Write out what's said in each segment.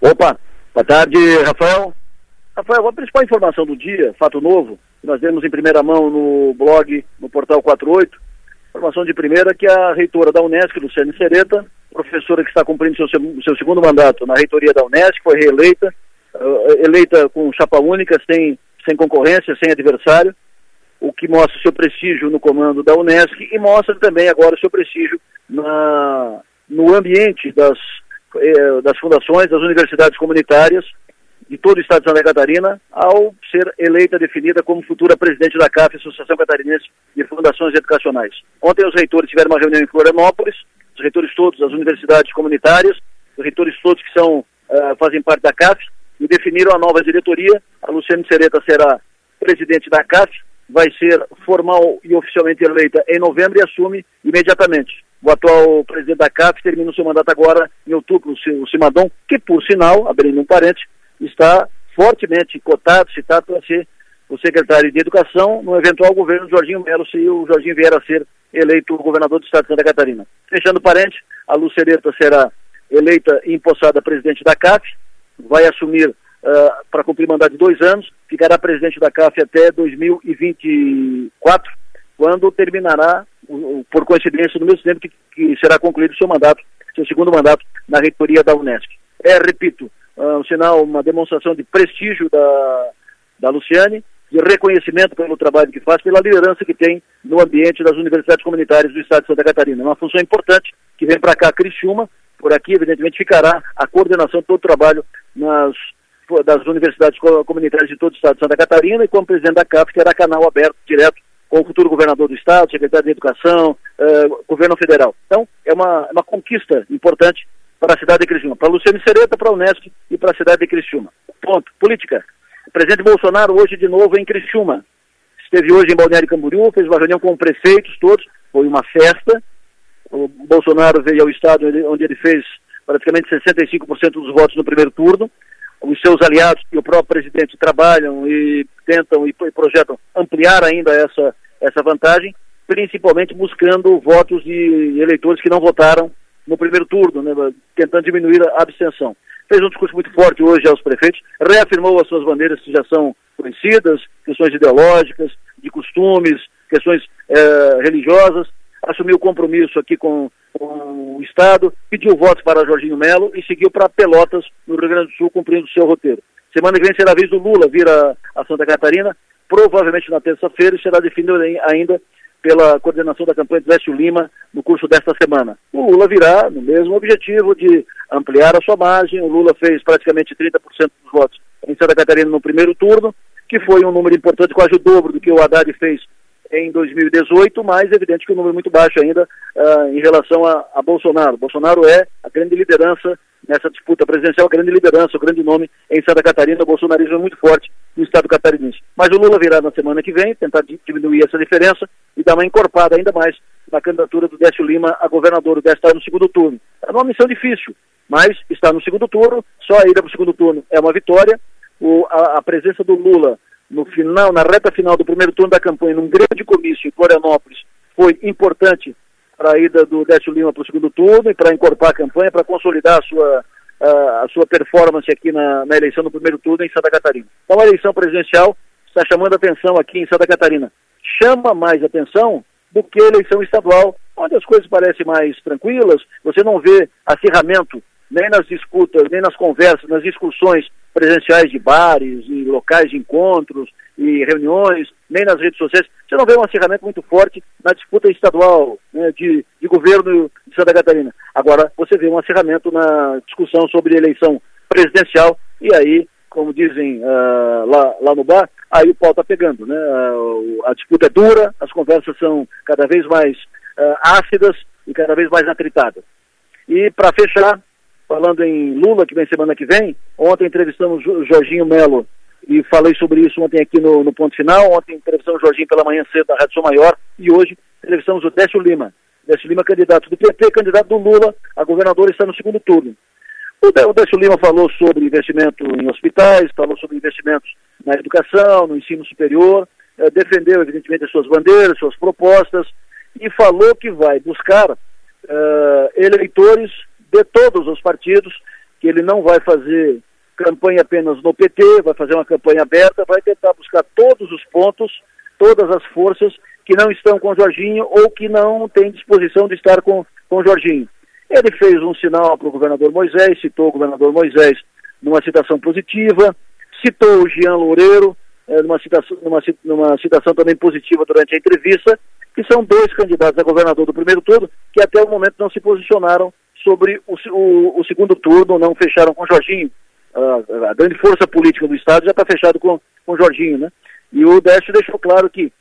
Opa, boa tarde, Rafael. Rafael, a principal informação do dia, fato novo, nós demos em primeira mão no blog, no portal 48, informação de primeira que a reitora da Unesco, Luciane Sereta, professora que está cumprindo seu, seu segundo mandato na reitoria da Unesco, foi reeleita, uh, eleita com chapa única, sem, sem concorrência, sem adversário, o que mostra o seu prestígio no comando da Unesco e mostra também agora o seu prestígio na, no ambiente das eh, das fundações, das universidades comunitárias de todo o estado de Santa Catarina, ao ser eleita, definida como futura presidente da CAF, Associação Catarinense de Fundações Educacionais. Ontem os reitores tiveram uma reunião em Florianópolis, os reitores todos das universidades comunitárias, os reitores todos que são, uh, fazem parte da CAF, e definiram a nova diretoria. A Luciane Sereta será presidente da CAF, vai ser formal e oficialmente eleita em novembro e assume imediatamente. O atual presidente da CAF termina o seu mandato agora em outubro, o Simadon, que por sinal, abrindo um parente, está fortemente cotado, citado para ser o secretário de Educação no eventual governo do Jorginho Melo, se o Jorginho vier a ser eleito governador do estado de Santa Catarina. Fechando parente, a Lucereta será eleita e empossada presidente da CAF, vai assumir uh, para cumprir mandato de dois anos, ficará presidente da CAF até 2024, quando terminará por coincidência, no mesmo tempo que, que será concluído seu mandato, seu segundo mandato na reitoria da Unesco. É, repito, um sinal, uma demonstração de prestígio da, da Luciane, de reconhecimento pelo trabalho que faz, pela liderança que tem no ambiente das universidades comunitárias do Estado de Santa Catarina. É uma função importante que vem para cá, Criciúma, por aqui, evidentemente, ficará a coordenação de todo o trabalho nas, das universidades comunitárias de todo o Estado de Santa Catarina e como presidente da CAP, terá canal aberto, direto, com o futuro governador do Estado, secretário de Educação, uh, governo federal. Então, é uma, é uma conquista importante para a cidade de Criciúma, para Luciano Sereta, para a Unesco e para a cidade de Criciúma. Ponto. Política. O presidente Bolsonaro hoje de novo em Criciúma. Esteve hoje em Balneário Camboriú, fez uma reunião com prefeitos todos, foi uma festa. O Bolsonaro veio ao estado onde ele fez praticamente 65% dos votos no primeiro turno os seus aliados e o próprio presidente trabalham e tentam e projetam ampliar ainda essa, essa vantagem, principalmente buscando votos de eleitores que não votaram no primeiro turno, né, tentando diminuir a abstenção. Fez um discurso muito forte hoje aos prefeitos, reafirmou as suas bandeiras que já são conhecidas, questões ideológicas, de costumes, questões eh, religiosas, assumiu o compromisso aqui com, com, o Estado, pediu votos para Jorginho Melo e seguiu para Pelotas, no Rio Grande do Sul, cumprindo o seu roteiro. Semana que vem será a vez do Lula vir a, a Santa Catarina, provavelmente na terça-feira, e será definido ainda pela coordenação da campanha de Lécio Lima no curso desta semana. O Lula virá no mesmo objetivo de ampliar a sua margem. O Lula fez praticamente 30% dos votos em Santa Catarina no primeiro turno, que foi um número importante, quase o dobro do que o Haddad fez em 2018, mas é evidente que o um número é muito baixo ainda uh, em relação a, a, Bolsonaro. Bolsonaro é a grande liderança nessa disputa presidencial, a grande liderança, o grande nome em Santa Catarina. O bolsonarismo é muito forte no estado catarinense. Mas o Lula virá na semana que vem, tentar diminuir essa diferença e dar uma encorpada ainda mais na candidatura do Décio Lima a governador. O Décio está no segundo turno. É uma missão difícil, mas está no segundo turno, só a ida para o segundo turno é uma vitória. O, a, a presença do Lula no final, na reta final do primeiro turno da campanha, num grande comício em Florianópolis, foi importante para a ida do Décio Lima para o segundo turno e para encorpar a campanha, para consolidar a sua, a, a, sua performance aqui na, na eleição do primeiro turno em Santa Catarina. Então a eleição presidencial está chamando atenção aqui em Santa Catarina. Chama mais atenção do que a eleição estadual, onde as coisas parecem mais tranquilas, você não vê acirramento nem nas disputas, nem nas conversas, nas discussões presenciais de bares e locais de encontros e reuniões, nem nas redes sociais. Você não vê um acirramento muito forte na disputa estadual né, de, de governo de Santa Catarina. Agora, você vê um acirramento na discussão sobre eleição presidencial e aí, como dizem uh, lá, lá no bar, aí o pau está pegando. Né? Uh, a disputa é dura, as conversas são cada vez mais uh, ácidas e cada vez mais atritadas. E para fechar, falando em Lula, que vem semana que vem. Ontem entrevistamos o Jorginho Melo e falei sobre isso ontem aqui no, no ponto final. Ontem entrevistamos o Jorginho pela manhã cedo da Rádio São Maior e hoje entrevistamos o Décio Lima. Décio Lima, candidato do PT, candidato do Lula a governador, está no segundo turno. O Décio Lima falou sobre investimento em hospitais, falou sobre investimentos na educação, no ensino superior, eh, defendeu, evidentemente, as suas bandeiras, suas propostas, e falou que vai buscar eh, eleitores de todos os partidos que ele não vai fazer campanha apenas no PT, vai fazer uma campanha aberta, vai tentar buscar todos os pontos, todas as forças que não estão com Jorginho ou que não têm disposição de estar com, com Jorginho. Ele fez um sinal para o governador Moisés, citou o governador Moisés numa citação positiva, citou o Jean Loureiro, é, numa, citação, numa, numa citação também positiva durante a entrevista, que são dois candidatos a governador do primeiro turno que até o momento não se posicionaram sobre o, o, o segundo turno, não fecharam com o Jorginho. A, a grande força política do Estado já está fechado com, com o Jorginho, né? E o Décio deixou claro que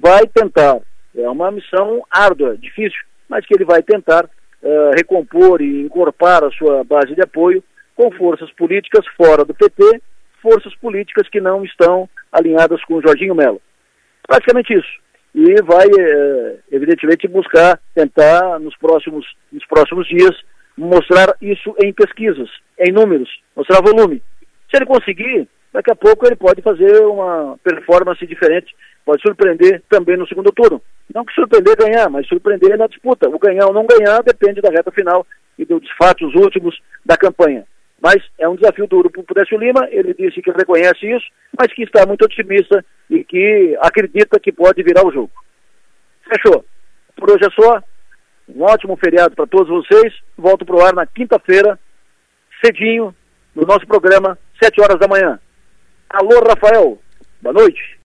vai tentar, é uma missão árdua, difícil, mas que ele vai tentar uh, recompor e incorporar a sua base de apoio com forças políticas fora do PT, forças políticas que não estão alinhadas com o Jorginho Melo. Praticamente isso. E vai, uh, evidentemente, buscar, tentar, nos próximos, nos próximos dias, mostrar isso em pesquisas, em números, mostrar volume. Se ele conseguir, daqui a pouco ele pode fazer uma performance diferente, pode surpreender também no segundo turno. Não que surpreender ganhar, mas surpreender na disputa. O ganhar ou não ganhar depende da reta final e dos fatos últimos da campanha. Mas é um desafio duro para o Décio Lima, ele disse que reconhece isso, mas que está muito otimista e que acredita que pode virar o jogo. Fechou. Por hoje é só. Um ótimo feriado para todos vocês. Volto para o ar na quinta-feira, cedinho, no nosso programa, sete horas da manhã. Alô, Rafael. Boa noite.